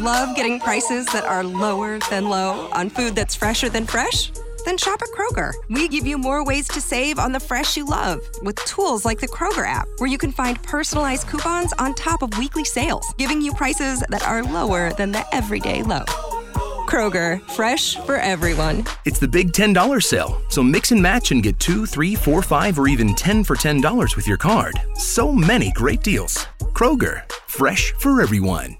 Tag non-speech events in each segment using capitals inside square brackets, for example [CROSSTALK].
Love getting prices that are lower than low on food that's fresher than fresh? Then shop at Kroger. We give you more ways to save on the fresh you love with tools like the Kroger app, where you can find personalized coupons on top of weekly sales, giving you prices that are lower than the everyday low. Kroger, fresh for everyone. It's the big $10 sale, so mix and match and get two, three, four, five, or even 10 for $10 with your card. So many great deals. Kroger, fresh for everyone.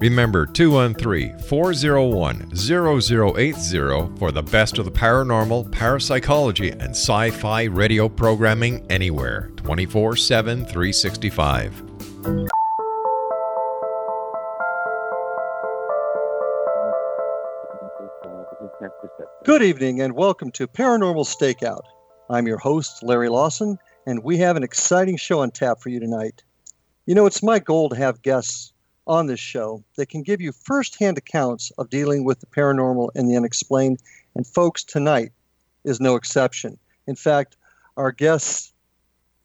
Remember 213 401 0080 for the best of the paranormal, parapsychology, and sci fi radio programming anywhere 24 7 365. Good evening and welcome to Paranormal Stakeout. I'm your host, Larry Lawson, and we have an exciting show on tap for you tonight. You know, it's my goal to have guests on this show that can give you firsthand accounts of dealing with the paranormal and the unexplained, and folks, tonight is no exception. In fact, our guest's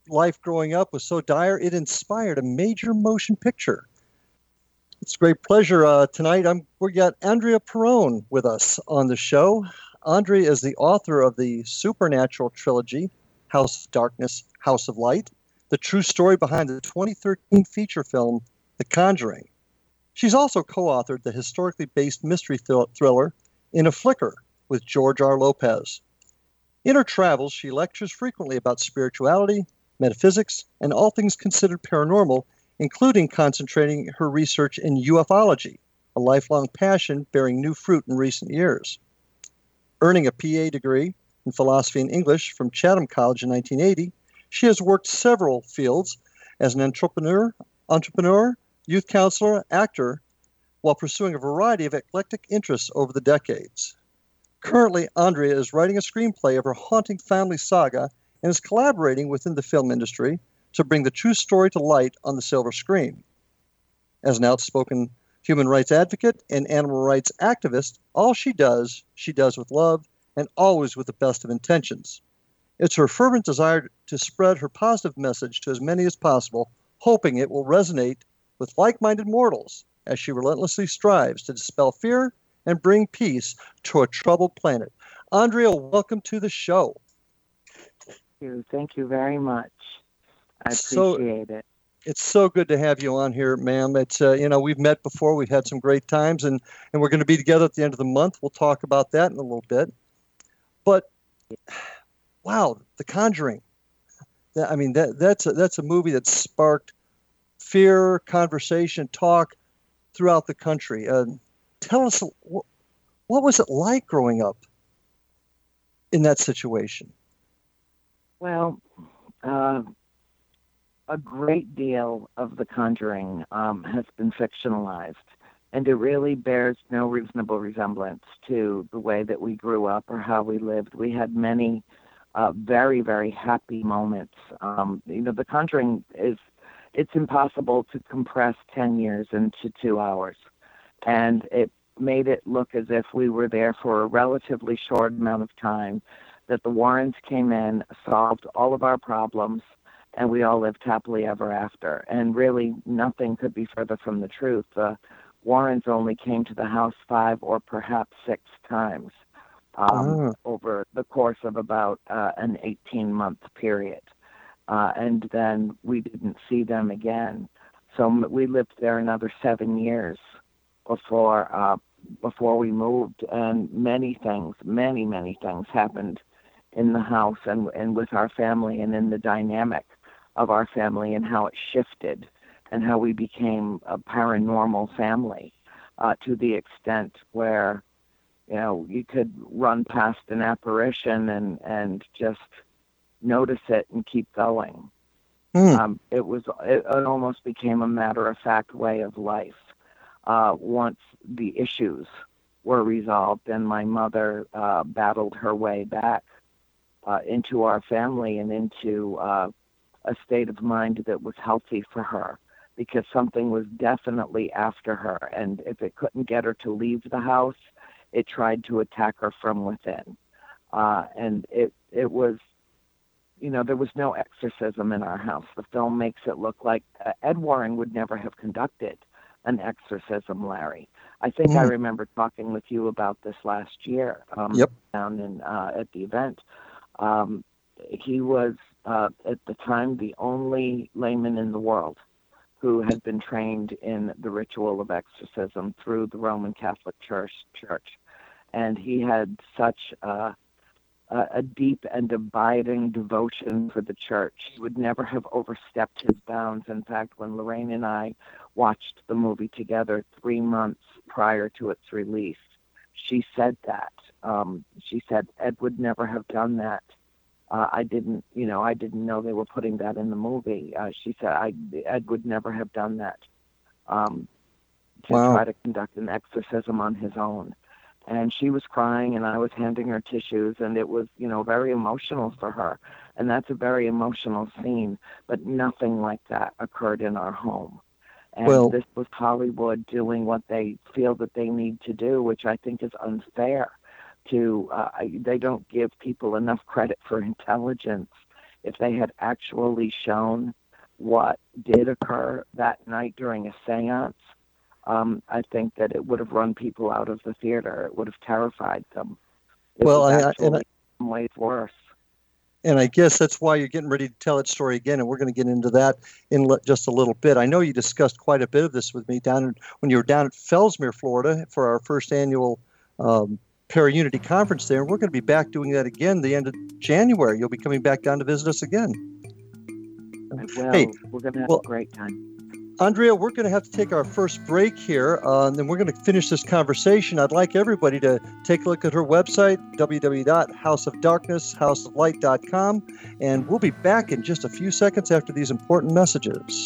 life growing up was so dire it inspired a major motion picture. It's a great pleasure uh, tonight. I'm, we got Andrea Perron with us on the show. Andre is the author of the supernatural trilogy, House of Darkness, House of Light, the true story behind the 2013 feature film, The Conjuring. She's also co authored the historically based mystery thriller, In a Flicker, with George R. Lopez. In her travels, she lectures frequently about spirituality, metaphysics, and all things considered paranormal, including concentrating her research in ufology, a lifelong passion bearing new fruit in recent years earning a BA degree in philosophy and English from Chatham College in 1980. She has worked several fields as an entrepreneur, entrepreneur, youth counselor, actor, while pursuing a variety of eclectic interests over the decades. Currently, Andrea is writing a screenplay of her haunting family saga and is collaborating within the film industry to bring the true story to light on the silver screen. As an outspoken human rights advocate and animal rights activist, all she does, she does with love and always with the best of intentions. It's her fervent desire to spread her positive message to as many as possible, hoping it will resonate with like minded mortals as she relentlessly strives to dispel fear and bring peace to a troubled planet. Andrea, welcome to the show. Thank you. Thank you very much. I appreciate so, it. It's so good to have you on here, ma'am. It's uh, you know we've met before, we've had some great times, and and we're going to be together at the end of the month. We'll talk about that in a little bit. But [SIGHS] wow, The Conjuring. I mean that that's a, that's a movie that sparked fear, conversation, talk throughout the country. Uh, tell us what, was it like growing up in that situation? Well, uh, a great deal of The Conjuring um, has been fictionalized, and it really bears no reasonable resemblance to the way that we grew up or how we lived. We had many uh, very, very happy moments. Um, you know, The Conjuring is it's impossible to compress 10 years into two hours. And it made it look as if we were there for a relatively short amount of time, that the Warrens came in, solved all of our problems, and we all lived happily ever after. And really, nothing could be further from the truth. The Warrens only came to the house five or perhaps six times um, oh. over the course of about uh, an 18 month period. Uh, and then we didn't see them again. So we lived there another seven years before uh, before we moved, and many things, many many things happened in the house and and with our family and in the dynamic of our family and how it shifted and how we became a paranormal family uh, to the extent where you know you could run past an apparition and and just notice it and keep going. Mm. Um, it was it, it almost became a matter of fact way of life uh, once the issues were resolved and my mother uh, battled her way back uh, into our family and into uh, a state of mind that was healthy for her because something was definitely after her. And if it couldn't get her to leave the house, it tried to attack her from within. Uh, and it, it was, you know, there was no exorcism in our house. The film makes it look like uh, Ed Warren would never have conducted an exorcism, Larry. I think mm. I remember talking with you about this last year um, yep. down in uh, at the event. Um, he was uh, at the time the only layman in the world who had been trained in the ritual of exorcism through the Roman Catholic Church. Church, and he had such a, a deep and abiding devotion for the church. He would never have overstepped his bounds. In fact, when Lorraine and I watched the movie together three months prior to its release, she said that. Um, she said Ed would never have done that uh, I didn't, you know, I didn't know they were putting that in the movie. Uh, she said I, Ed would never have done that um, to wow. try to conduct an exorcism on his own. And she was crying, and I was handing her tissues, and it was, you know, very emotional for her. And that's a very emotional scene, but nothing like that occurred in our home. And well, this was Hollywood doing what they feel that they need to do, which I think is unfair to uh, they don't give people enough credit for intelligence. If they had actually shown what did occur that night during a séance, um, I think that it would have run people out of the theater. It would have terrified them. It well, I, and I, ways worse. And I guess that's why you're getting ready to tell that story again, and we're going to get into that in le- just a little bit. I know you discussed quite a bit of this with me down in, when you were down at Fellsmere, Florida, for our first annual um, Para-Unity conference there, and we're going to be back doing that again the end of January. You'll be coming back down to visit us again. Well, hey, we're going to have well, a great time. Andrea, we're going to have to take our first break here, uh, and then we're going to finish this conversation. I'd like everybody to take a look at her website, www.houseofdarkness, and we'll be back in just a few seconds after these important messages.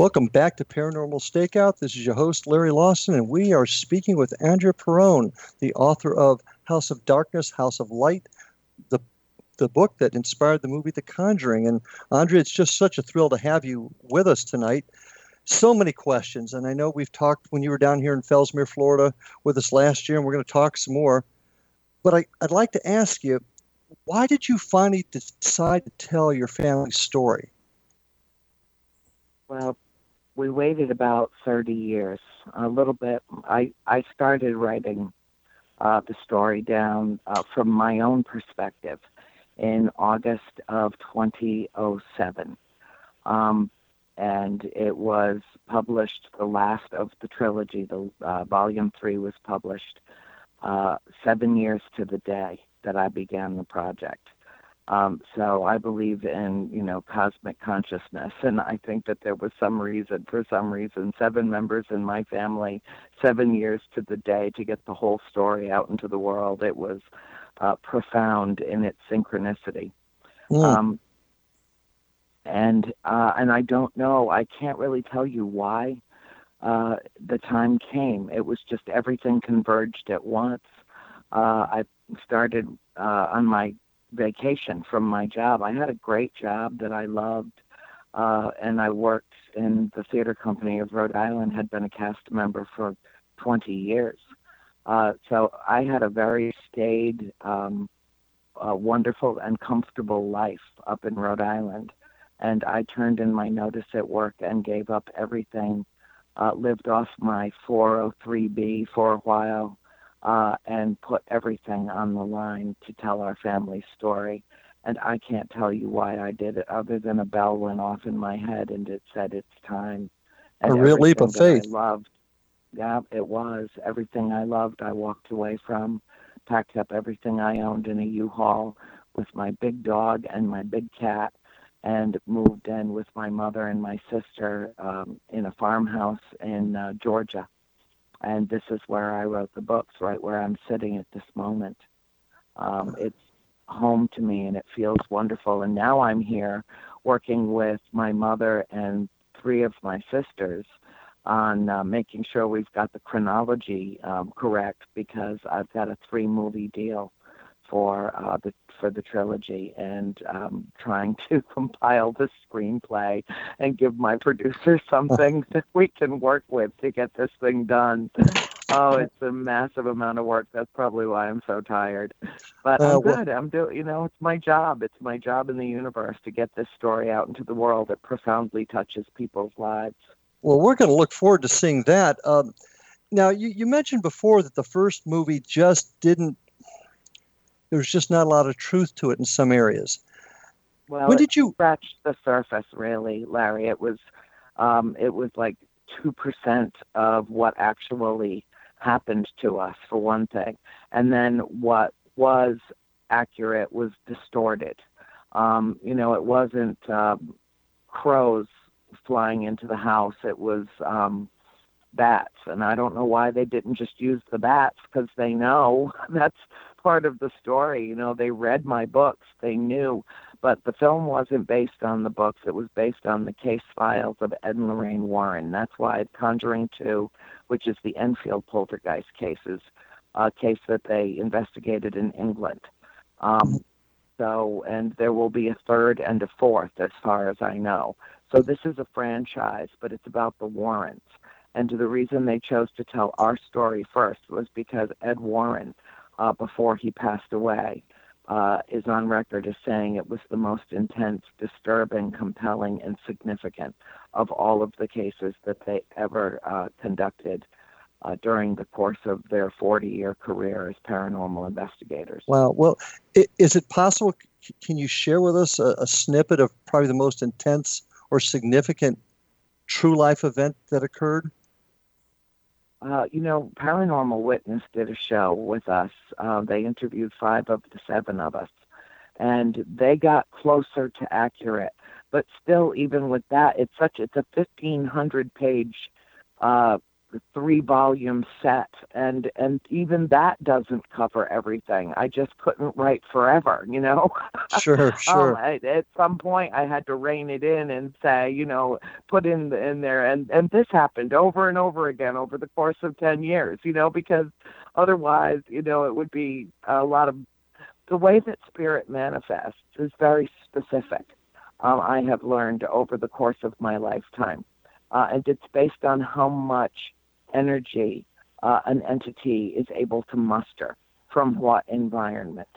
Welcome back to Paranormal Stakeout. This is your host, Larry Lawson, and we are speaking with Andrea Perron, the author of House of Darkness, House of Light, the the book that inspired the movie The Conjuring. And Andrea, it's just such a thrill to have you with us tonight. So many questions, and I know we've talked when you were down here in Fellsmere, Florida, with us last year, and we're going to talk some more. But I, I'd like to ask you, why did you finally decide to tell your family story? Well, we waited about 30 years, a little bit. I, I started writing uh, the story down uh, from my own perspective in August of 2007. Um, and it was published, the last of the trilogy, the uh, volume three was published uh, seven years to the day that I began the project. Um, so I believe in, you know, cosmic consciousness, and I think that there was some reason, for some reason, seven members in my family, seven years to the day to get the whole story out into the world. It was uh, profound in its synchronicity. Mm. Um, and uh, and I don't know. I can't really tell you why uh, the time came. It was just everything converged at once. Uh, I started uh, on my vacation from my job. I had a great job that I loved, uh, and I worked in the theater company of Rhode Island. Had been a cast member for 20 years, uh, so I had a very staid, um, uh, wonderful, and comfortable life up in Rhode Island. And I turned in my notice at work and gave up everything. Uh, lived off my 403b for a while uh, and put everything on the line to tell our family story. And I can't tell you why I did it, other than a bell went off in my head and it said it's time. And a real leap of faith. I loved, yeah, it was everything I loved. I walked away from, packed up everything I owned in a U-Haul with my big dog and my big cat, and moved in with my mother and my sister um, in a farmhouse in uh, Georgia and this is where I wrote the books, right where I'm sitting at this moment. Um, it's home to me, and it feels wonderful. And now I'm here working with my mother and three of my sisters on uh, making sure we've got the chronology um, correct because I've got a three movie deal for uh, the for the trilogy and um, trying to [LAUGHS] compile the screenplay and give my producer [LAUGHS] something that we can work with to get this thing done. Oh, it's a massive amount of work. That's probably why I'm so tired. But I'm good. I'm doing, you know, it's my job. It's my job in the universe to get this story out into the world that profoundly touches people's lives. Well, we're going to look forward to seeing that. Um, now, you, you mentioned before that the first movie just didn't there's just not a lot of truth to it in some areas. Well, when did you scratch the surface? Really, Larry. It was, um, it was like two percent of what actually happened to us, for one thing, and then what was accurate was distorted. Um, you know, it wasn't uh, crows flying into the house. It was um, bats, and I don't know why they didn't just use the bats because they know [LAUGHS] that's part of the story. You know, they read my books, they knew, but the film wasn't based on the books. It was based on the case files of Ed and Lorraine Warren. That's why Conjuring Two, which is the Enfield poltergeist cases, a case that they investigated in England. Um, so, and there will be a third and a fourth, as far as I know. So this is a franchise, but it's about the Warrens. And the reason they chose to tell our story first was because Ed Warren, uh, before he passed away, uh, is on record as saying it was the most intense, disturbing, compelling, and significant of all of the cases that they ever uh, conducted uh, during the course of their 40 year career as paranormal investigators. Wow. Well, is it possible? Can you share with us a, a snippet of probably the most intense or significant true life event that occurred? Uh, you know, Paranormal Witness did a show with us. Uh, they interviewed five of the seven of us, and they got closer to accurate. But still, even with that, it's such it's a fifteen hundred page uh, three volume set and and even that doesn't cover everything. I just couldn't write forever you know? [LAUGHS] Sure sure. Um, I, at some point i had to rein it in and say you know put in the in there and and this happened over and over again over the course of 10 years you know because otherwise you know it would be a lot of the way that spirit manifests is very specific um, i have learned over the course of my lifetime. Uh, and it's based on how much energy uh, an entity is able to muster from what environment.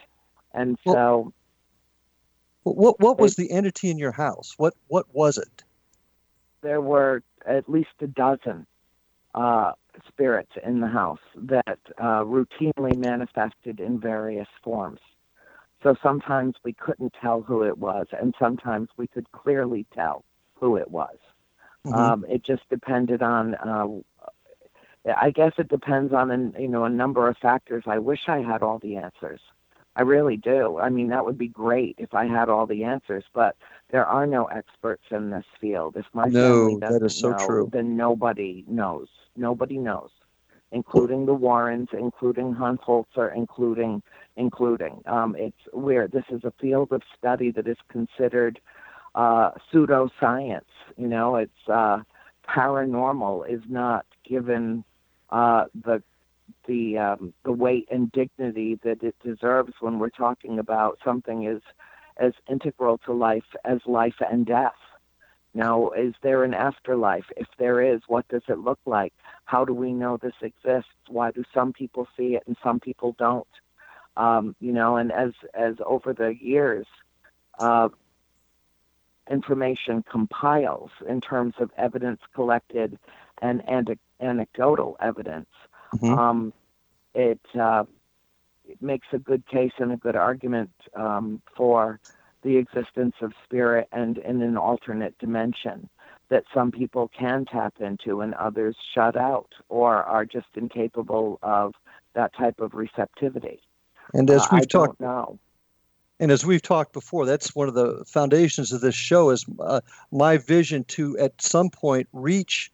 And so. Well, what what was the entity in your house? What what was it? There were at least a dozen uh, spirits in the house that uh, routinely manifested in various forms. So sometimes we couldn't tell who it was, and sometimes we could clearly tell who it was. Mm-hmm. Um, it just depended on uh, I guess it depends on an, you know a number of factors. I wish I had all the answers. I really do. I mean, that would be great if I had all the answers, but there are no experts in this field. If my no, family doesn't that is so know, true. then nobody knows. Nobody knows, including the Warrens, including Hans Holzer, including including. Um, it's weird. This is a field of study that is considered uh, pseudoscience. You know, it's uh, paranormal is not given uh, the the um, the weight and dignity that it deserves when we're talking about something as as integral to life as life and death. Now, is there an afterlife? If there is, what does it look like? How do we know this exists? Why do some people see it and some people don't? Um, you know, and as as over the years, uh, information compiles in terms of evidence collected and, and anecdotal evidence, mm-hmm. um, it, uh, it makes a good case and a good argument um, for the existence of spirit and in an alternate dimension that some people can tap into and others shut out or are just incapable of that type of receptivity. And as uh, we've I talked, now, and as we've talked before, that's one of the foundations of this show is uh, my vision to at some point reach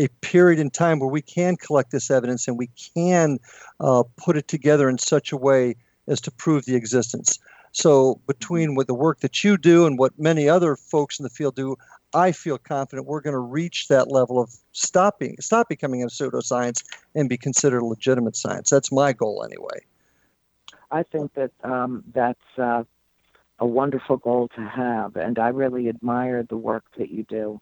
a period in time where we can collect this evidence and we can uh, put it together in such a way as to prove the existence. So, between what the work that you do and what many other folks in the field do, I feel confident we're going to reach that level of stopping, stop becoming a pseudoscience and be considered a legitimate science. That's my goal, anyway. I think that um, that's uh, a wonderful goal to have, and I really admire the work that you do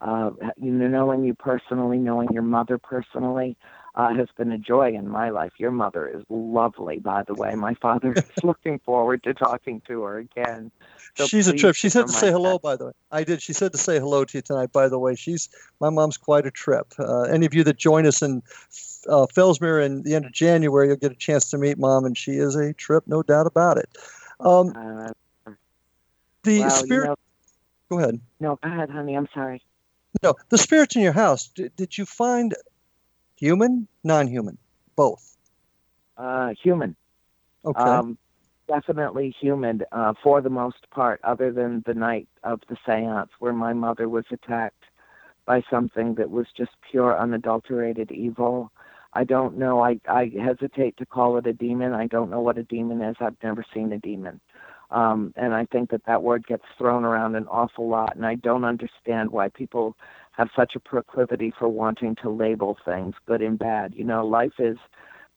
uh, you know, knowing you personally, knowing your mother personally, uh, has been a joy in my life. Your mother is lovely, by the way. My father is [LAUGHS] looking forward to talking to her again. So she's a trip. She said to say hello, by the way. I did. She said to say hello to you tonight, by the way. She's my mom's quite a trip. Uh, any of you that join us in uh, Fellsmere in the end of January, you'll get a chance to meet mom, and she is a trip, no doubt about it. Um, uh, The well, spirit. You know, go ahead. No, go ahead, honey. I'm sorry. No, the spirits in your house. Did, did you find human, non-human, both? Uh, human. Okay. Um, definitely human uh, for the most part, other than the night of the seance where my mother was attacked by something that was just pure, unadulterated evil. I don't know. I, I hesitate to call it a demon. I don't know what a demon is. I've never seen a demon. Um, and I think that that word gets thrown around an awful lot. And I don't understand why people have such a proclivity for wanting to label things good and bad. You know, life is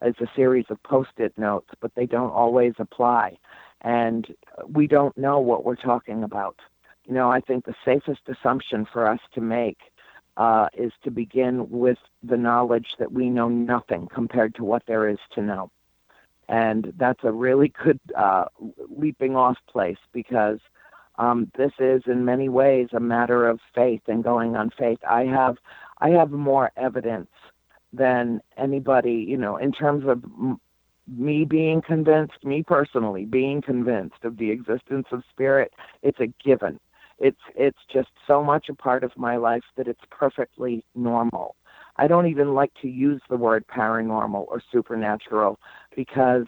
is a series of post-it notes, but they don't always apply. And we don't know what we're talking about. You know, I think the safest assumption for us to make uh, is to begin with the knowledge that we know nothing compared to what there is to know. And that's a really good uh, leaping off place because um, this is in many ways a matter of faith and going on faith. I have I have more evidence than anybody, you know, in terms of m- me being convinced, me personally being convinced of the existence of spirit. It's a given. It's it's just so much a part of my life that it's perfectly normal. I don't even like to use the word paranormal or supernatural because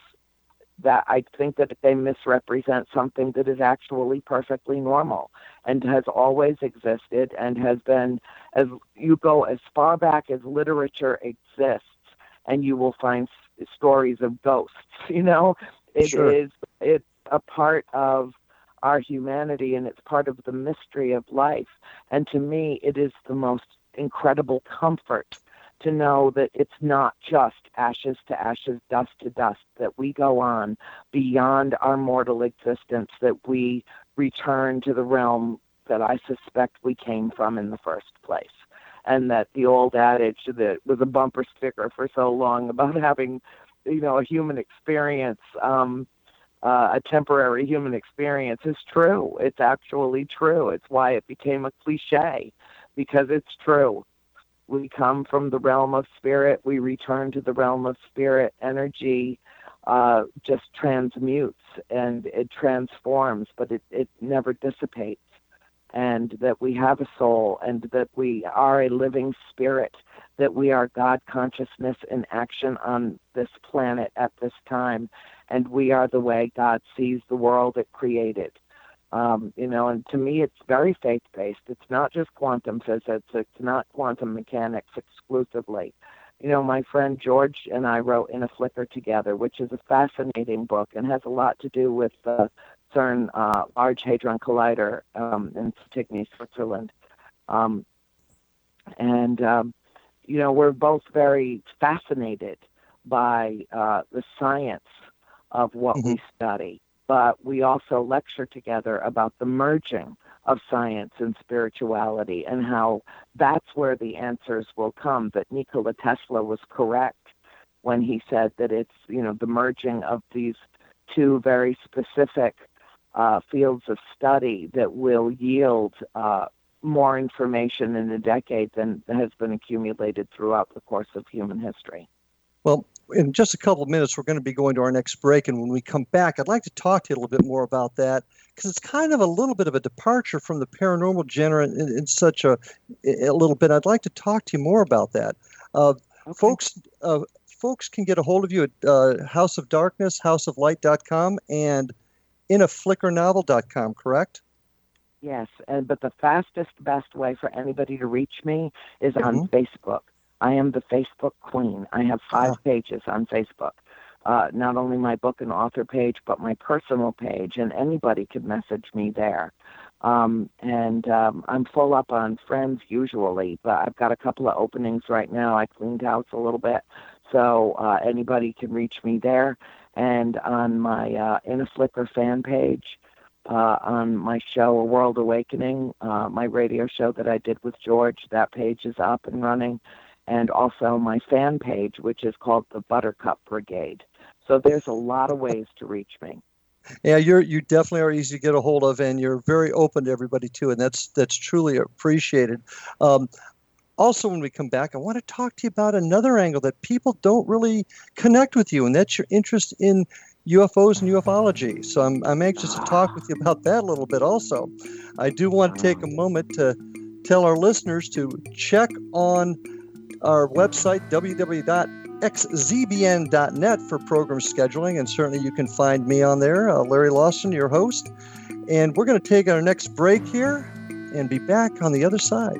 that I think that they misrepresent something that is actually perfectly normal and has always existed and has been as you go as far back as literature exists and you will find s- stories of ghosts [LAUGHS] you know it Sure. is it's a part of our humanity and it's part of the mystery of life and to me it is the most incredible comfort to know that it's not just ashes to ashes, dust to dust, that we go on beyond our mortal existence, that we return to the realm that I suspect we came from in the first place. And that the old adage that was a bumper sticker for so long about [LAUGHS] having, you know, a human experience, um, uh, a temporary human experience is true. It's actually true. It's why it became a cliche because it's true. We come from the realm of spirit. We return to the realm of spirit. Energy uh, just transmutes and it transforms but it, it never dissipates. And that we have a soul and that we are a living spirit that we are god consciousness in action on this planet at this time. And we are the way god sees the world it created um, you know, and to me, it's very faith based. It's not just quantum physics. It's not quantum mechanics exclusively. You know, my friend George and I wrote In a Flicker together, which is a fascinating book and has a lot to do with the CERN uh, Large Hadron Collider um, in Tigny, Switzerland. Um, and, um, you know, we're both very fascinated by uh, the science of what we study but we also lecture together about the merging of science and spirituality and how that's where the answers will come. That Nikola Tesla was correct when he said that it's, you know, the merging of these two very specific uh, fields of study that will yield uh, more information in a decade than has been accumulated throughout the course of human history. Well, in just a couple of minutes, we're going to be going to our next break. And when we come back, I'd like to talk to you a little bit more about that because it's kind of a little bit of a departure from the paranormal genre in, in such a, a little bit. I'd like to talk to you more about that. Uh, Folks, uh, folks can get a hold of you at uh, House of Darkness, houseoflight.com, and inaflickernovel.com, correct? Yes, and but the fastest, best way for anybody to reach me is on Facebook. I am the Facebook queen. I have five pages on Facebook. Uh, not only my book and author page, but my personal page, and anybody can message me there. Um, and um, I'm full up on friends usually, but I've got a couple of openings right now. I cleaned house a little bit, so uh, anybody can reach me there. And on my uh, In a Flicker fan page, uh, on my show, A World Awakening, uh, my radio show that I did with George, that page is up and running. And also my fan page, which is called the Buttercup Brigade. So there's a lot of ways to reach me. Yeah, you're you definitely are easy to get a hold of, and you're very open to everybody too, and that's that's truly appreciated. Um, also, when we come back, I want to talk to you about another angle that people don't really connect with you, and that's your interest in UFOs and ufology. So I'm, I'm anxious to talk with you about that a little bit also. I do want to take a moment to tell our listeners to check on our website, www.xzbn.net, for program scheduling. And certainly you can find me on there, uh, Larry Lawson, your host. And we're going to take our next break here and be back on the other side.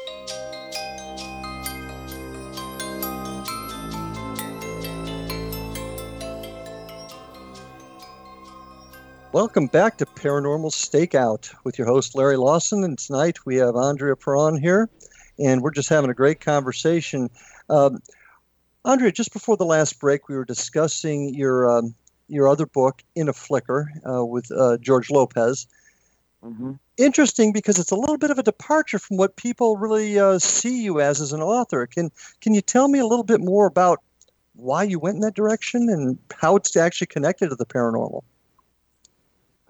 Welcome back to Paranormal Stakeout with your host Larry Lawson, and tonight we have Andrea Perron here, and we're just having a great conversation. Um, Andrea, just before the last break, we were discussing your um, your other book, In a Flicker, uh, with uh, George Lopez. Mm-hmm. Interesting because it's a little bit of a departure from what people really uh, see you as as an author. Can can you tell me a little bit more about why you went in that direction and how it's actually connected to the paranormal?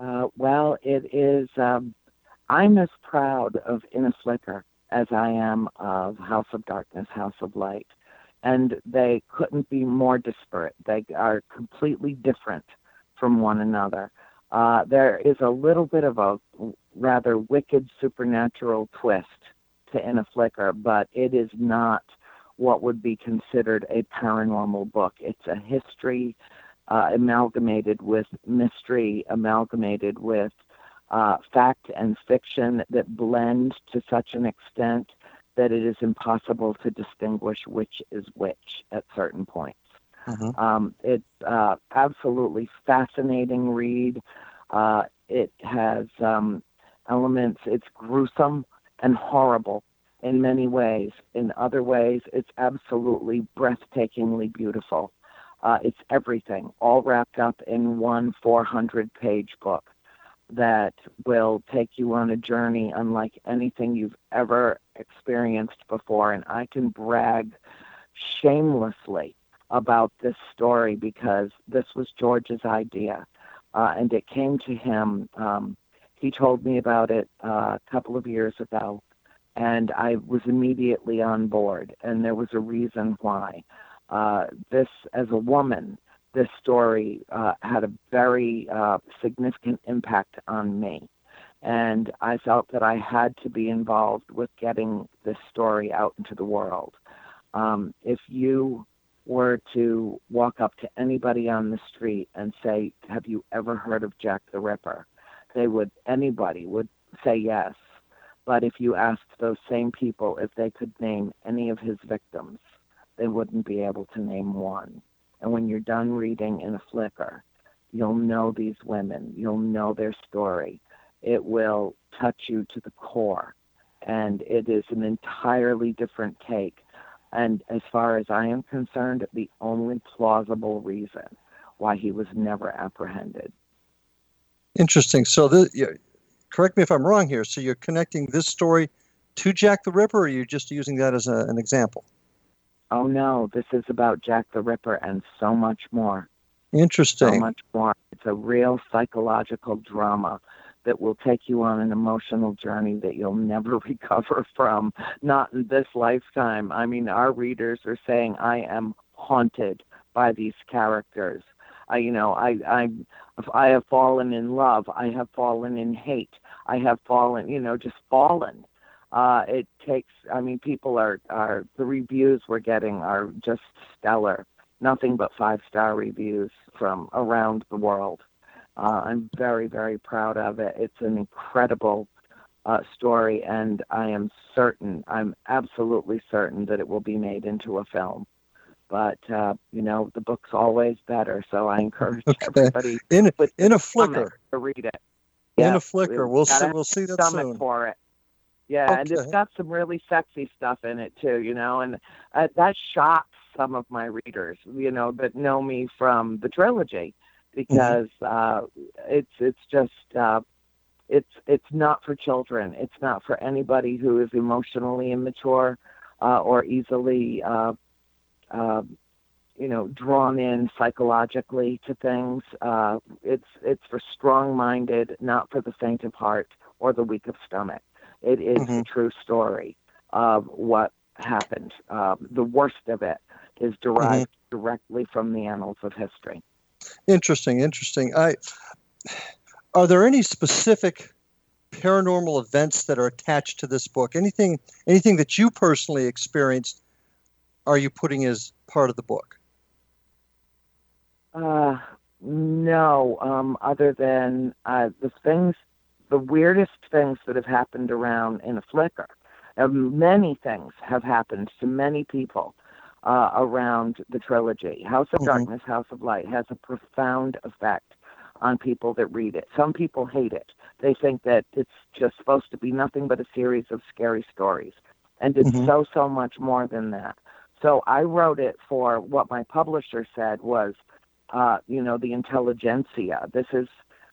Uh, well, it is. Um, I'm as proud of In a Flicker as I am of House of Darkness, House of Light, and they couldn't be more disparate. They are completely different from one another. Uh, there is a little bit of a rather wicked supernatural twist to In a Flicker, but it is not what would be considered a paranormal book. It's a history uh, amalgamated with mystery, amalgamated with uh, fact and fiction that blend to such an extent that it is impossible to distinguish which is which at certain points. Mm-hmm. Um, it's uh, absolutely fascinating read. Uh, it has um, elements. It's gruesome and horrible in many ways. In other ways, it's absolutely breathtakingly beautiful. Uh, it's everything, all wrapped up in one 400 page book that will take you on a journey unlike anything you've ever experienced before. And I can brag shamelessly about this story because this was George's idea. Uh, and it came to him. Um, he told me about it uh, a couple of years ago, and I was immediately on board. And there was a reason why uh, this, as a woman, this story uh, had a very uh, significant impact on me. And I felt that I had to be involved with getting this story out into the world. Um, if you were to walk up to anybody on the street and say, Have you ever heard of Jack the Ripper? They would, anybody would say yes. But if you asked those same people if they could name any of his victims, they wouldn't be able to name one. And when you're done reading in a flicker, you'll know these women, you'll know their story, it will touch you to the core. And it is an entirely different take. And as far as I am concerned, the only plausible reason why he was never apprehended. Interesting. So, the, correct me if I'm wrong here. So, you're connecting this story to Jack the Ripper, or are you just using that as a, an example? Oh, no, this is about Jack the Ripper and so much more. Interesting. So much more. It's a real psychological drama that will take you on an emotional journey that you'll never [LAUGHS] recover from, not in this lifetime. I mean, our readers are saying, I am haunted by these characters. I, you know, I, I, I have fallen in love. I have fallen in hate. I have fallen, you know, just fallen. Uh, it takes. I mean, people are are the reviews we're getting are just stellar. Nothing but five star reviews from around the world. Uh, I'm very, very proud of it. It's an incredible uh, story, and I am certain, I'm absolutely certain that it will be made into a film. But uh, you know, the book's always better, so I encourage [LAUGHS] okay. everybody in in a flicker to read it. Yeah, in a flicker, we'll see. We'll see that soon. for it. Yeah, okay. and it's got some really sexy stuff in it too, you know, and uh, that shocks some of my readers, you know, that know me from the trilogy because mm-hmm. uh, it's it's just uh, it's it's not for children. It's not for anybody who is emotionally immature uh, or easily uh, uh, you know drawn in psychologically to things. Uh, it's it's for strong-minded, not for the faint of heart or the weak of stomach. It is mm-hmm. a true story of what happened. Um, the worst of it is derived mm-hmm. directly from the annals of history. Interesting, interesting. I are there any specific paranormal events that are attached to this book? Anything anything that you personally experienced are you putting as part of the book? Uh no, um, other than uh, the things, the weirdest things that have happened around in a flicker. Um, many things have happened to many people uh, around the trilogy. House of mm-hmm. Darkness, House of Light has a profound effect on people that read it. Some people hate it. They think that it's just supposed to be nothing but a series of scary stories. And it's mm-hmm. so, so much more than that. So I wrote it for what my publisher said was, uh, you know, the intelligentsia. This is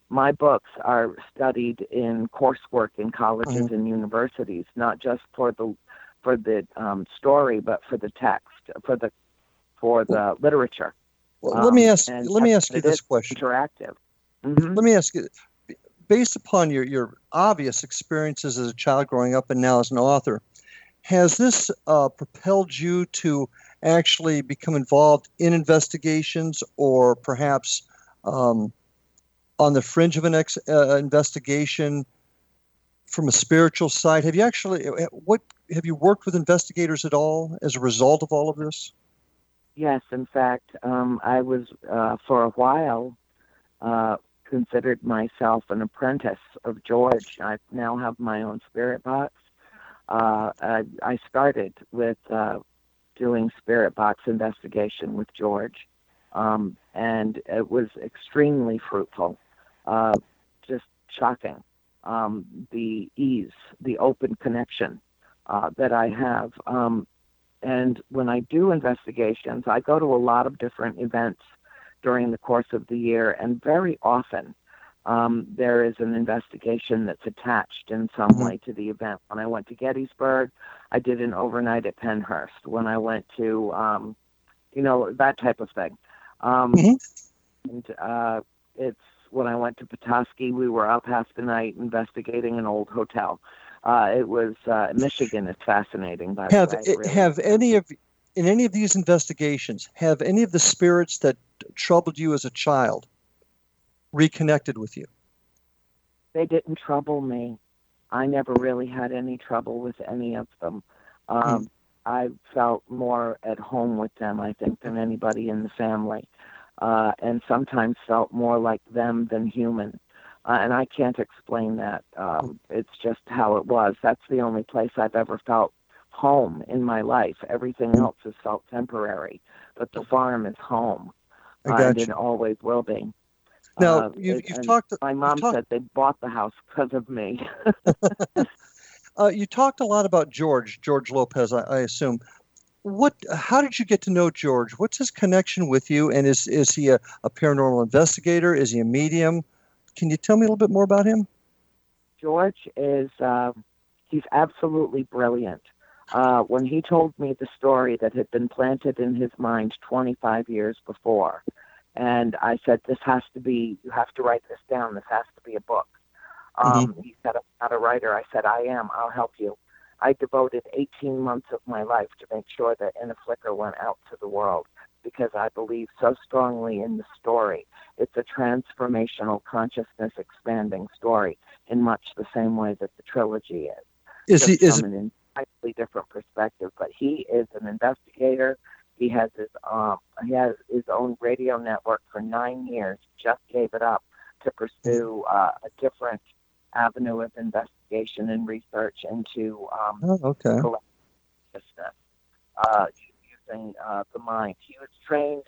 my books are studied in coursework in colleges mm-hmm. and universities, not just for the for the um, story, but for the text, for the for the literature. Well, um, let me um, ask. Let me ask you this question. Interactive. Mm-hmm. Let me ask you, based upon your your obvious experiences as a child growing up and now as an author, has this uh, propelled you to actually become involved in investigations, or perhaps um, on the fringe of an ex- uh, investigation? from a spiritual side have you actually what have you worked with investigators at all as a result of all of this? Yes, in fact, um, I was uh, for a while uh, considered myself an apprentice of George. I now have my own spirit box. Uh, I, I, started with uh, doing spirit box investigation with George, um, and it was extremely fruitful. Uh, just shocking um, the ease, the open connection uh, that I have. Um, and when I do investigations, I go to a lot of different events during the course of the year, and very often um, there is an investigation that's attached in some mm-hmm. way to the event. When I went to Gettysburg, I did an overnight at Pennhurst. When I went to, um, you know, that type of thing. Um, mm-hmm. And uh, it's when I went to Petoskey, we were up half the night investigating an old hotel. Uh, it was uh, Michigan is fascinating. By have the way, really. have any of in any of these investigations have any of the spirits that troubled you as a child reconnected with you? They didn't trouble me. I never really had any trouble with any of them. Um, hmm. I felt more at home with them, I think, than anybody in the family uh, and sometimes felt more like them than human. Uh, and I can't explain that. Um, it's just how it was. That's the only place I've ever felt home in my life. Everything else has felt temporary, but the farm is home, uh, and it always will be. Now, Uh, you've, you've talked. My mom talked- said they bought the house because of me. [LAUGHS] Uh, you talked a lot about George, George Lopez, I, I assume. What? How did you get to know George? What's his connection with you? And is is he a, a paranormal investigator? Is he a medium? Can you tell me a little bit more about him? George is uh, he's absolutely brilliant. Uh, when he told me the story that had been planted in his mind 25 years before, and I said, "This has to be. You have to write this down. This has to be a book." Um, He said, "I'm not a writer." I said, "I am. I'll help you." I devoted 18 months of my life to make sure that In a Flicker went out to the world because I believe so strongly in the story. It's a transformational, consciousness expanding story in much the same way that the trilogy is. Is he? Is from an entirely different perspective. But he is an investigator. He has his um he has his own radio network for nine years. Just gave it up to pursue uh, a different avenue of investigation and research into um, oh, okay. consciousness uh, using uh, the mind. He was trained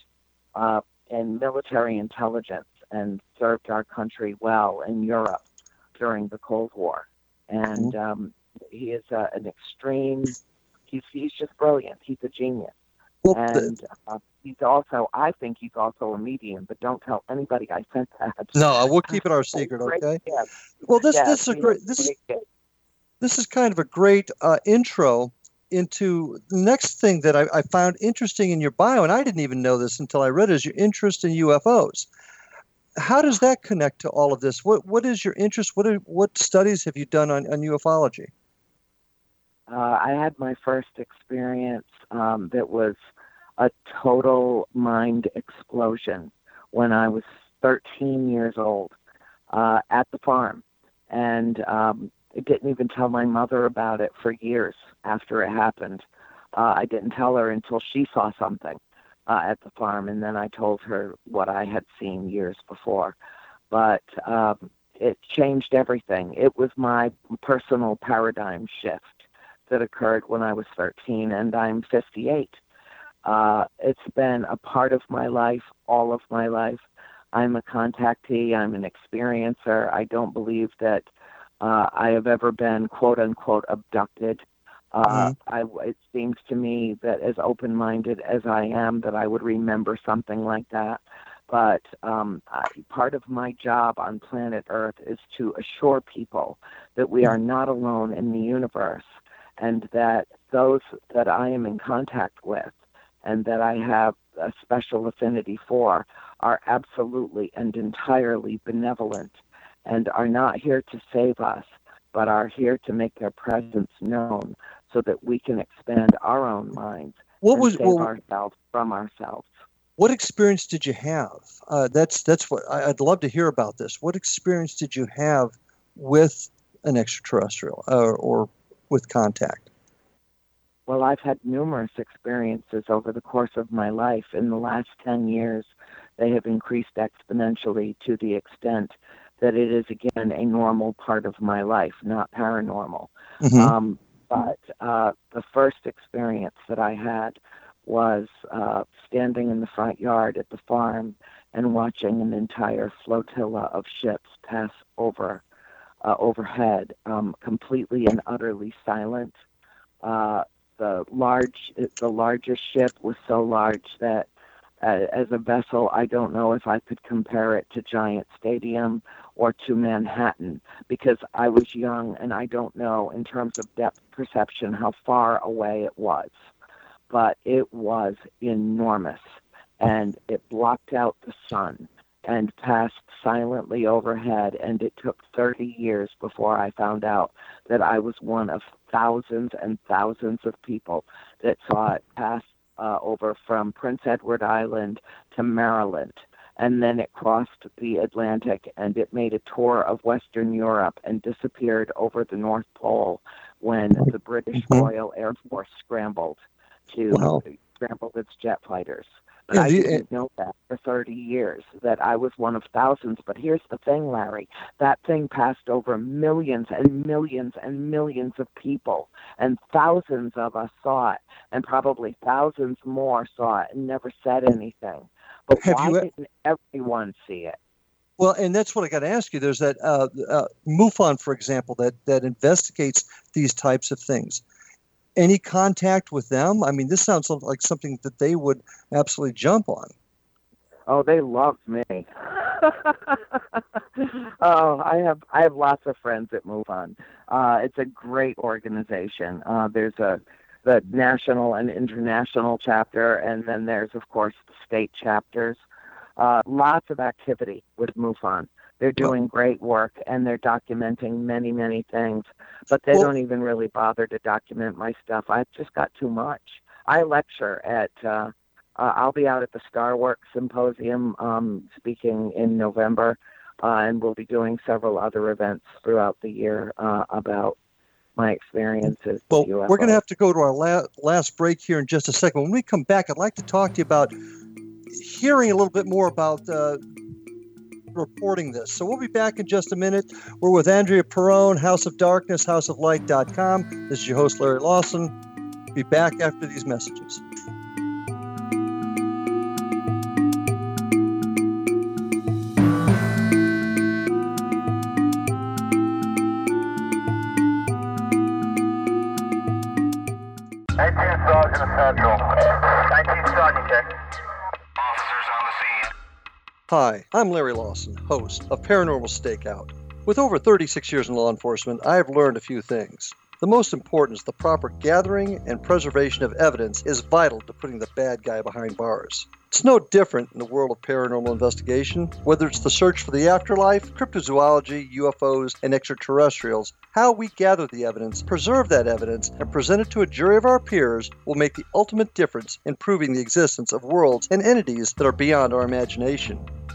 uh, in military intelligence and served our country well in Europe during the Cold War. And um, he is uh, an extreme, he's, he's just brilliant. He's a genius. Well, And uh, he's also, I think he's also a medium, but don't tell anybody I sent that. no, we'll keep it our [LAUGHS] secret, okay? yes, Well, this yes, this is a great this is this is kind of a great uh, intro into the next thing that I, I found interesting in your bio, and I didn't even know this until I read it, is your interest in UFOs. How does that connect to all of this? What what is your interest? What are, what studies have you done on, on ufology? Uh, I had my first experience um, that was a total mind explosion when I was 13 years old uh, at the farm. And um, I didn't even tell my mother about it for years after it happened. Uh, I didn't tell her until she saw something uh, at the farm, and then I told her what I had seen years before. But um, it changed everything. It was my personal paradigm shift that occurred when I was 13, and I'm 58. Uh, it's been a part of my life, all of my life. I'm a contactee, I'm an experiencer. I don't believe that uh, I have ever been quote unquote abducted. Uh, I, it seems to me that as open minded as I am, that I would remember something like that. But um, I, part of my job on planet Earth is to assure people that we are not alone in the universe and that those that I am in contact with and that I have a special affinity for are absolutely and entirely benevolent and are not here to save us, but are here to make their presence known so that we can expand our own minds What and was save well, ourselves from ourselves. what experience did you have? Uh, that's that's what I, I'd love to hear about this. What experience did you have with an extraterrestrial uh, or with contact? Well, I've had numerous experiences over the course of my life. In the last 10 years, they have increased exponentially to the extent that it is, again, a normal part of my life, not paranormal. Mhm. Um, but uh, the first experience that I had was uh, standing in the front yard at the farm and watching an entire flotilla of ships pass over uh, overhead, um, completely and utterly silent. Uh, the large, the largest ship was so large that, uh, as a vessel, I don't know if I could compare it to Giant Stadium or to Manhattan because I was young and I don't know in terms of depth perception how far away it was. But it was enormous and it blocked out the sun and passed silently overhead. And it took 30 years before I found out that I was one of thousands and thousands of people that saw it pass uh, over from Prince Edward Island to Maryland. And then it crossed the Atlantic and it made a tour of Western Europe and disappeared over the North Pole when the British Mhm. Royal Air Force scrambled to Wow. scrambled its jet fighters. But Yeah, I didn't know that for 30 years, that I was one of thousands. But here's the thing, Larry. That thing passed over millions and millions and millions of people, and thousands of us saw it, and probably thousands more saw it and never said anything. But why you didn't everyone see it? Well, and that's what I got to ask you. There's that uh, uh, MUFON, for example, that that investigates these types of things. Any contact with them? I mean, this sounds like something that they would absolutely jump on. Oh, they love me. [LAUGHS] oh, I have I have lots of friends at MUFON. Uh, it's a great organization. Uh, there's a the national and international chapter, and then there's of course the state chapters. Uh, lots of activity with MUFON. They're doing great work and they're documenting many, many things, but they well, don't even really bother to document my stuff. I've just got too much. I lecture at, uh, uh, I'll be out at the Star Starwork Symposium um, speaking in November, uh, and we'll be doing several other events throughout the year uh, about my experiences. Well, we're going to have to go to our la- last break here in just a second. When we come back, I'd like to talk to you about hearing a little bit more about uh, reporting this. So we'll be back in just a minute. We're with Andrea Perron, House of Darkness, House houseoflight.com. This is your host, Larry Lawson. Be back after these messages. Hi, I'm Larry Lawson, host of Paranormal Stakeout. With over 36 years in law enforcement, I have learned a few things. The most important is the proper gathering and preservation of evidence is vital to putting the bad guy behind bars. It's no different in the world of paranormal investigation. Whether it's the search for the afterlife, cryptozoology, UFOs, and extraterrestrials, how we gather the evidence, preserve that evidence, and present it to a jury of our peers will make the ultimate difference in proving the existence of worlds and entities that are beyond our imagination.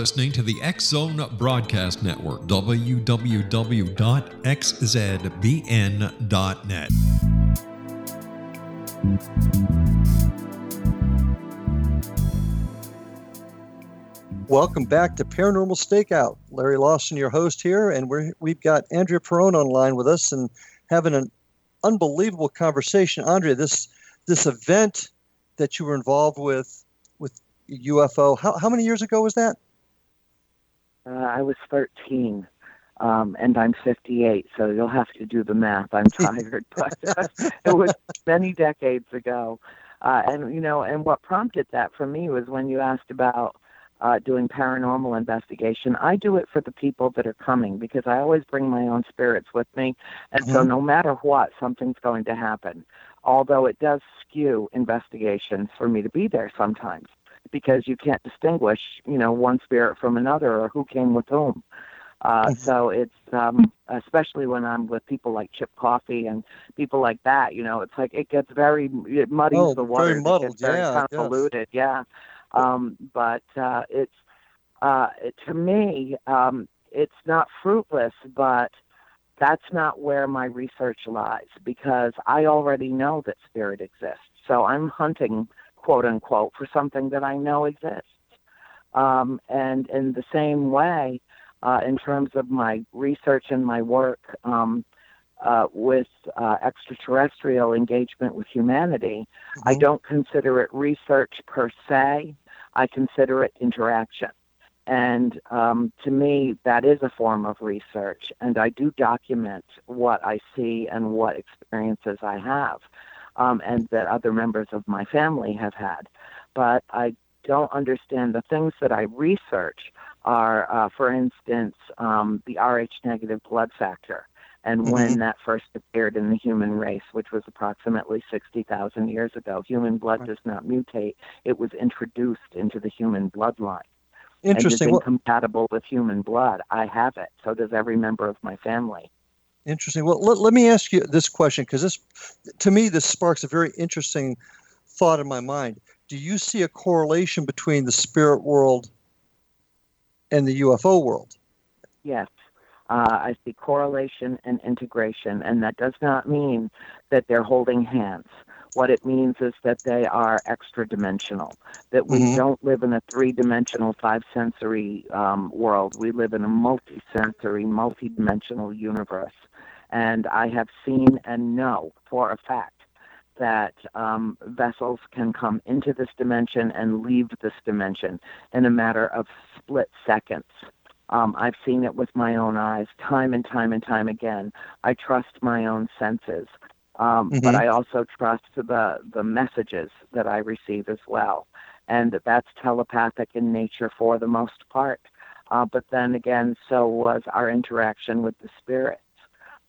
listening to the X Zone Broadcast Network, www.xzbn.net. Welcome back to Paranormal Stakeout. Larry Lawson, your host here, and we're, we've got Andrea Perron online with us and having an unbelievable conversation. Andrea, this this event that you were involved with with UFO, how, how many years ago was that? Uh, I was 13, um, and I'm 58, so you'll have to do the math. I'm [LAUGHS] tired, but uh, it was many decades ago. Uh, and you know, and what prompted that for me was when you asked about uh, doing paranormal investigation. I do it for the people that are coming because I always bring my own spirits with me, and mm-hmm. so no matter what, something's going to happen. Although it does skew investigations for me to be there sometimes because you can't distinguish, you know, one spirit from another or who came with whom. Uh, so it's um, especially when I'm with people like Chip Coffey and people like that. You know, it's like it gets very it muddies oh, the water. Very muddled, it gets very yeah, convoluted. Yes. Yeah. Um, but uh, it's uh, to me, um, it's not fruitless, but that's not where my research lies because I already know that spirit exists. So I'm hunting quote unquote, for something that I know exists. Um, and in the same way, uh, in terms of my research and my work, um, uh, with uh, extraterrestrial engagement with humanity, mm-hmm. I don't consider it research per se. I consider it interaction. And um, to me, that is a form of research. And I do document what I see and what experiences I have, um, and that other members of my family have had. But I don't understand the things that I research are, uh, for instance, um, the Rh negative blood factor and mm-hmm. when that first appeared in the human race, which was approximately 60,000 years ago. Human blood right. does not mutate, it was introduced into the human bloodline. Interesting. And incompatible with human blood. I have it. So does every member of my family. Interesting. Well, let, let me ask you this question because this, to me, this sparks a very interesting thought in my mind. Do you see a correlation between the spirit world and the UFO world? Yes. Uh, I see correlation and integration, and that does not mean that they're holding hands. What it means is that they are extra dimensional, that we mm-hmm. don't live in a three dimensional, five sensory um, world. We live in a multi sensory, multi dimensional universe. And I have seen and know for a fact that um, vessels can come into this dimension and leave this dimension in a matter of split seconds. Um, I've seen it with my own eyes time and time and time again. I trust my own senses, um, mm-hmm. but I also trust the the messages that I receive as well, and that's telepathic in nature for the most part. Uh, but then again, so was our interaction with the spirits.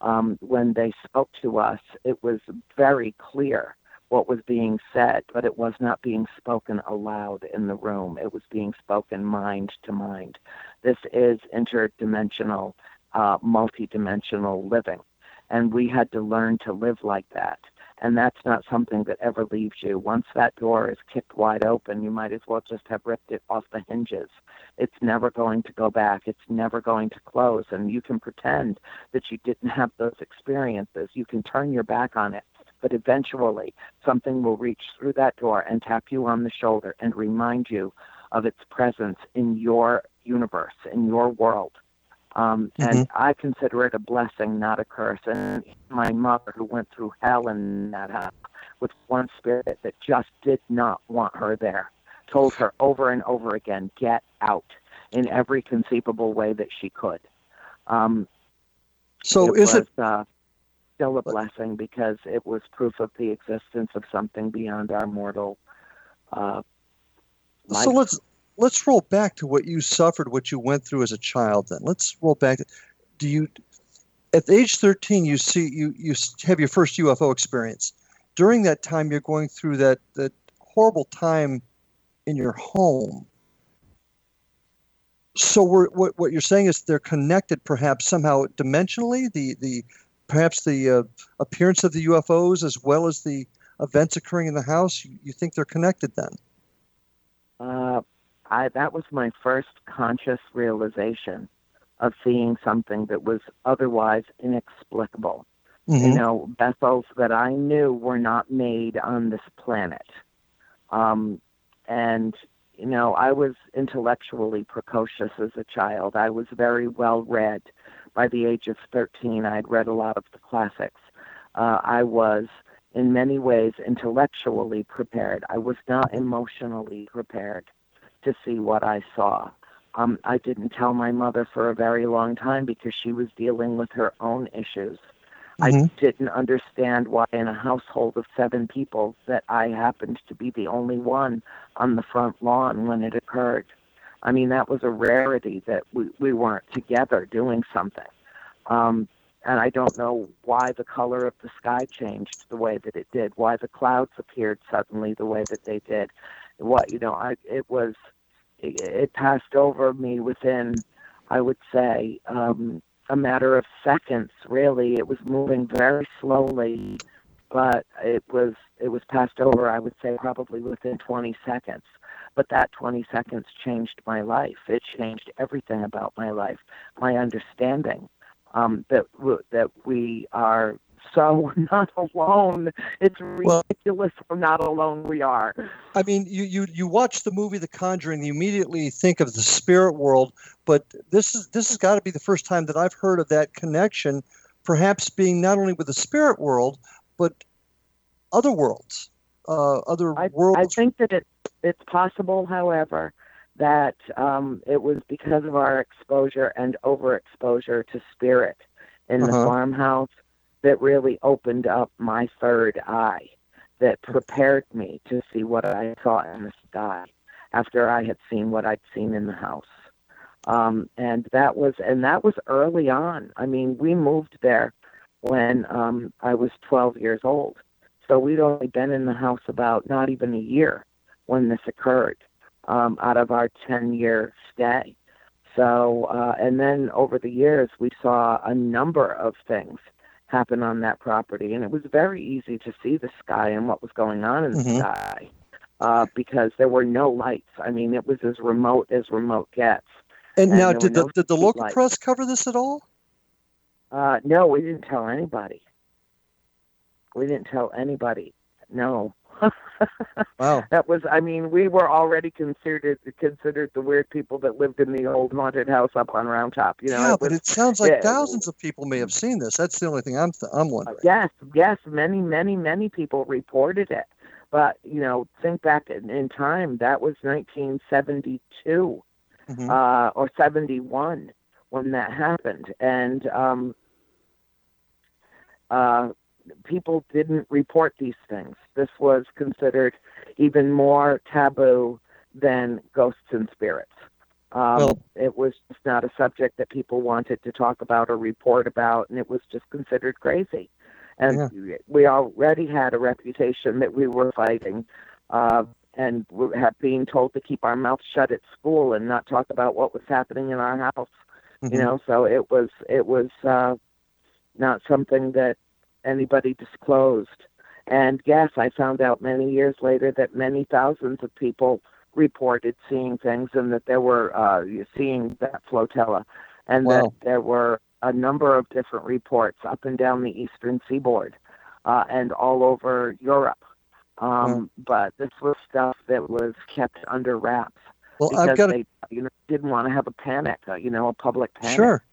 Um, when they spoke to us, it was very clear what was being said, but it was not being spoken aloud in the room. It was being spoken mind to mind. This is interdimensional, uh, multidimensional living. And we had to learn to live like that. And that's not something that ever leaves you. Once that door is kicked wide open, you might as well just have ripped it off the hinges. It's never going to go back. It's never going to close. And you can pretend that you didn't have those experiences. You can turn your back on it but eventually something will reach through that door and tap you on the shoulder and remind you of its presence in your universe, in your world. Um, mm-hmm. And I consider it a blessing, not a curse. And my mother, who went through hell in that house with one spirit that just did not want her there, told her over and over again, get out in every conceivable way that she could. Um, so it is was, it? Uh, still a blessing because it was proof of the existence of something beyond our mortal uh, life. So let's let's roll back to what you suffered, what you went through as a child. Then let's roll back. Do you, at age thirteen, you see you you have your first UFO experience. During that time, you're going through that that horrible time in your home. So what what you're saying is they're connected, perhaps somehow dimensionally. The the perhaps the uh, appearance of the UFOs as well as the events occurring in the house? You, you think they're connected then? Uh, I, that was my first conscious realization of seeing something that was otherwise inexplicable. Mm-hmm. You know, vessels that I knew were not made on this planet. Um, and, you know, I was intellectually precocious as a child. I was very well read by the age of 13, I'd read a lot of the classics. Uh, I was, in many ways, intellectually prepared. I was not emotionally prepared to see what I saw. Um, I didn't tell my mother for a very long time because she was dealing with her own issues. Mm-hmm. I didn't understand why, in a household of seven people, that I happened to be the only one on the front lawn when it occurred. I mean, that was a rarity that we, we weren't together doing something. Um, and I don't know why the color of the sky changed the way that it did, why the clouds appeared suddenly the way that they did. What, you know, I, it was, it, it passed over me within, I would say, um, a matter of seconds, really. It was moving very slowly, but it was, it was passed over, I would say, probably within 20 seconds. But that 20 seconds changed my life. It changed everything about my life, my understanding um, that that we are so we're not alone. It's ridiculous well, how not alone we are. I mean, you, you you watch the movie The Conjuring, you immediately think of the spirit world, but this is this has got to be the first time that I've heard of that connection perhaps being not only with the spirit world, but other worlds, uh, other I, worlds. I think that it, it's possible, however, that um, it was because of our exposure and overexposure to spirit in the Uh-huh. farmhouse that really opened up my third eye, that prepared me to see what I saw in the sky after I had seen what I'd seen in the house. Um, and that was and that was early on. I mean, we moved there when um, I was 12 years old, so we'd only been in the house about not even a year when this occurred um, out of our 10 year stay. So, uh, and then over the years, we saw a number of things happen on that property, and it was very easy to see the sky and what was going on in the Mhm. sky uh, because there were no lights. I mean, it was as remote as remote gets. and and now, did the, no did the local streetlights. press cover this at all? Uh, no, we didn't tell anybody. We didn't tell anybody. No. Wow. [LAUGHS] That was, I mean, we were already considered considered the weird people that lived in the old haunted house up on Round Top. You know, yeah, it but it sounds like thousands of people may have seen this. That's the only thing I'm th- I'm wondering. Yes, yes, many, many, many people reported it. But you know, think back in, in time. That was 1972 Mhm. uh, or 71 when that happened, and um, uh, people didn't report these things. This was considered even more taboo than ghosts and spirits. Um, Well- it was just not a subject that people wanted to talk about or report about, and it was just considered crazy. And we already had a reputation that we were fighting, uh, and we had being told to keep our mouths shut at school and not talk about what was happening in our house. Mhm. You know, so it was it was uh, not something that anybody disclosed. And yes, I found out many years later that many thousands of people reported seeing things and that there were uh, seeing that flotilla and Wow. that there were a number of different reports up and down the eastern seaboard uh, and all over Europe. Um, But this was stuff that was kept under wraps Well, because I've got to they you know, didn't want to have a panic, uh, you know, a public panic. Sure.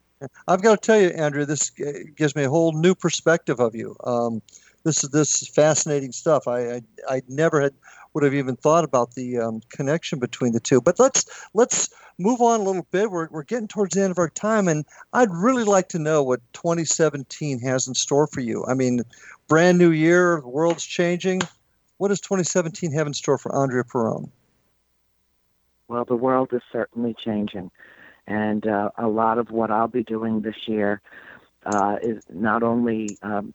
I've got to tell you, Andrea, this gives me a whole new perspective of you. Um, this is this is fascinating stuff. I, I I never had would have even thought about the um, connection between the two. But let's let's move on a little bit. We're we're getting towards the end of our time, and I'd really like to know what 2017 has in store for you. I mean, brand new year, the world's changing. What does 2017 have in store for Andrea Perron? Well, the world is certainly changing, and uh, a lot of what I'll be doing this year uh, is not only um,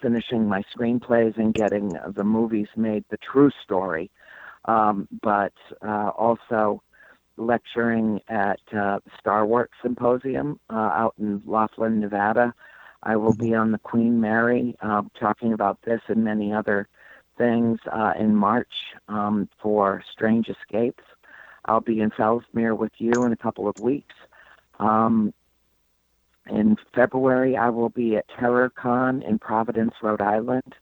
finishing my screenplays and getting the movies made the true story, um, but uh, also lecturing at uh, Star Works Symposium uh, out in Laughlin, Nevada. I will be on the Queen Mary uh, talking about this and many other things uh, in March um, for Strange Escapes. I'll be in Fellsmere with you in a couple of weeks. Um, in February, I will be at TerrorCon in Providence, Rhode Island.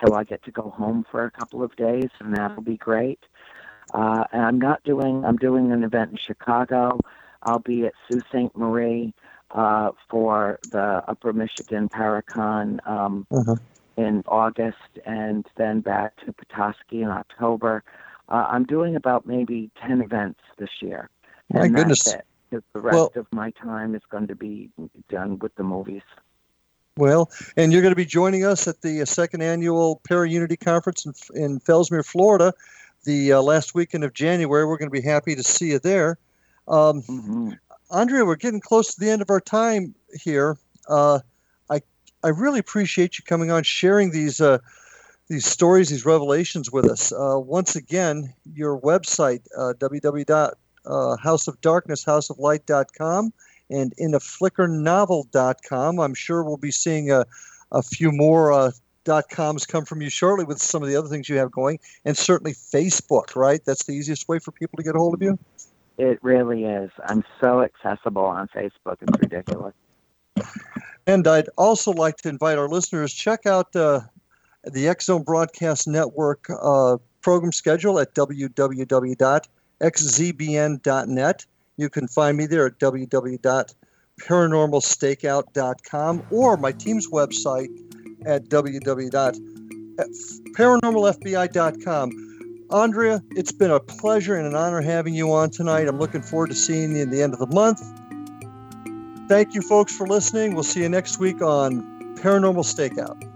So I get to go home for a couple of days, and that'll be great. Uh, and I'm not doing. I'm doing an event in Chicago. I'll be at Sault Ste. Marie uh, for the Upper Michigan Paracon um, Uh-huh. in August, and then back to Petoskey in October. Uh, I'm doing about maybe ten events this year. My and goodness. That's it. the rest Well- of my time is going to be done with the movies. Well, and you're going to be joining us at the uh, second annual Para Unity Conference in, in Fellsmere, Florida, the uh, last weekend of January. We're going to be happy to see you there. Um, Mm-hmm. Andrea, we're getting close to the end of our time here. Uh, I I really appreciate you coming on, sharing these uh, these stories, these revelations with us. Uh, once again, your website uh, www.houseofdarknesshouseoflight.com and inaflickernovel.com. I'm sure we'll be seeing a, a few more uh, dot coms come from you shortly with some of the other things you have going, and certainly Facebook. Right, that's the easiest way for people to get a hold of you. It really is. I'm so accessible on Facebook. It's ridiculous. And I'd also like to invite our listeners check out uh, the X Zone Broadcast Network uh, program schedule at www.xzbn.net. You can find me there at www.myzbn.net. paranormalstakeout.com or my team's website at www.paranormalfbi.com. Andrea, it's been a pleasure and an honor having you on tonight. I'm looking forward to seeing you in the end of the month. Thank you, folks, for listening. We'll see you next week on Paranormal Stakeout.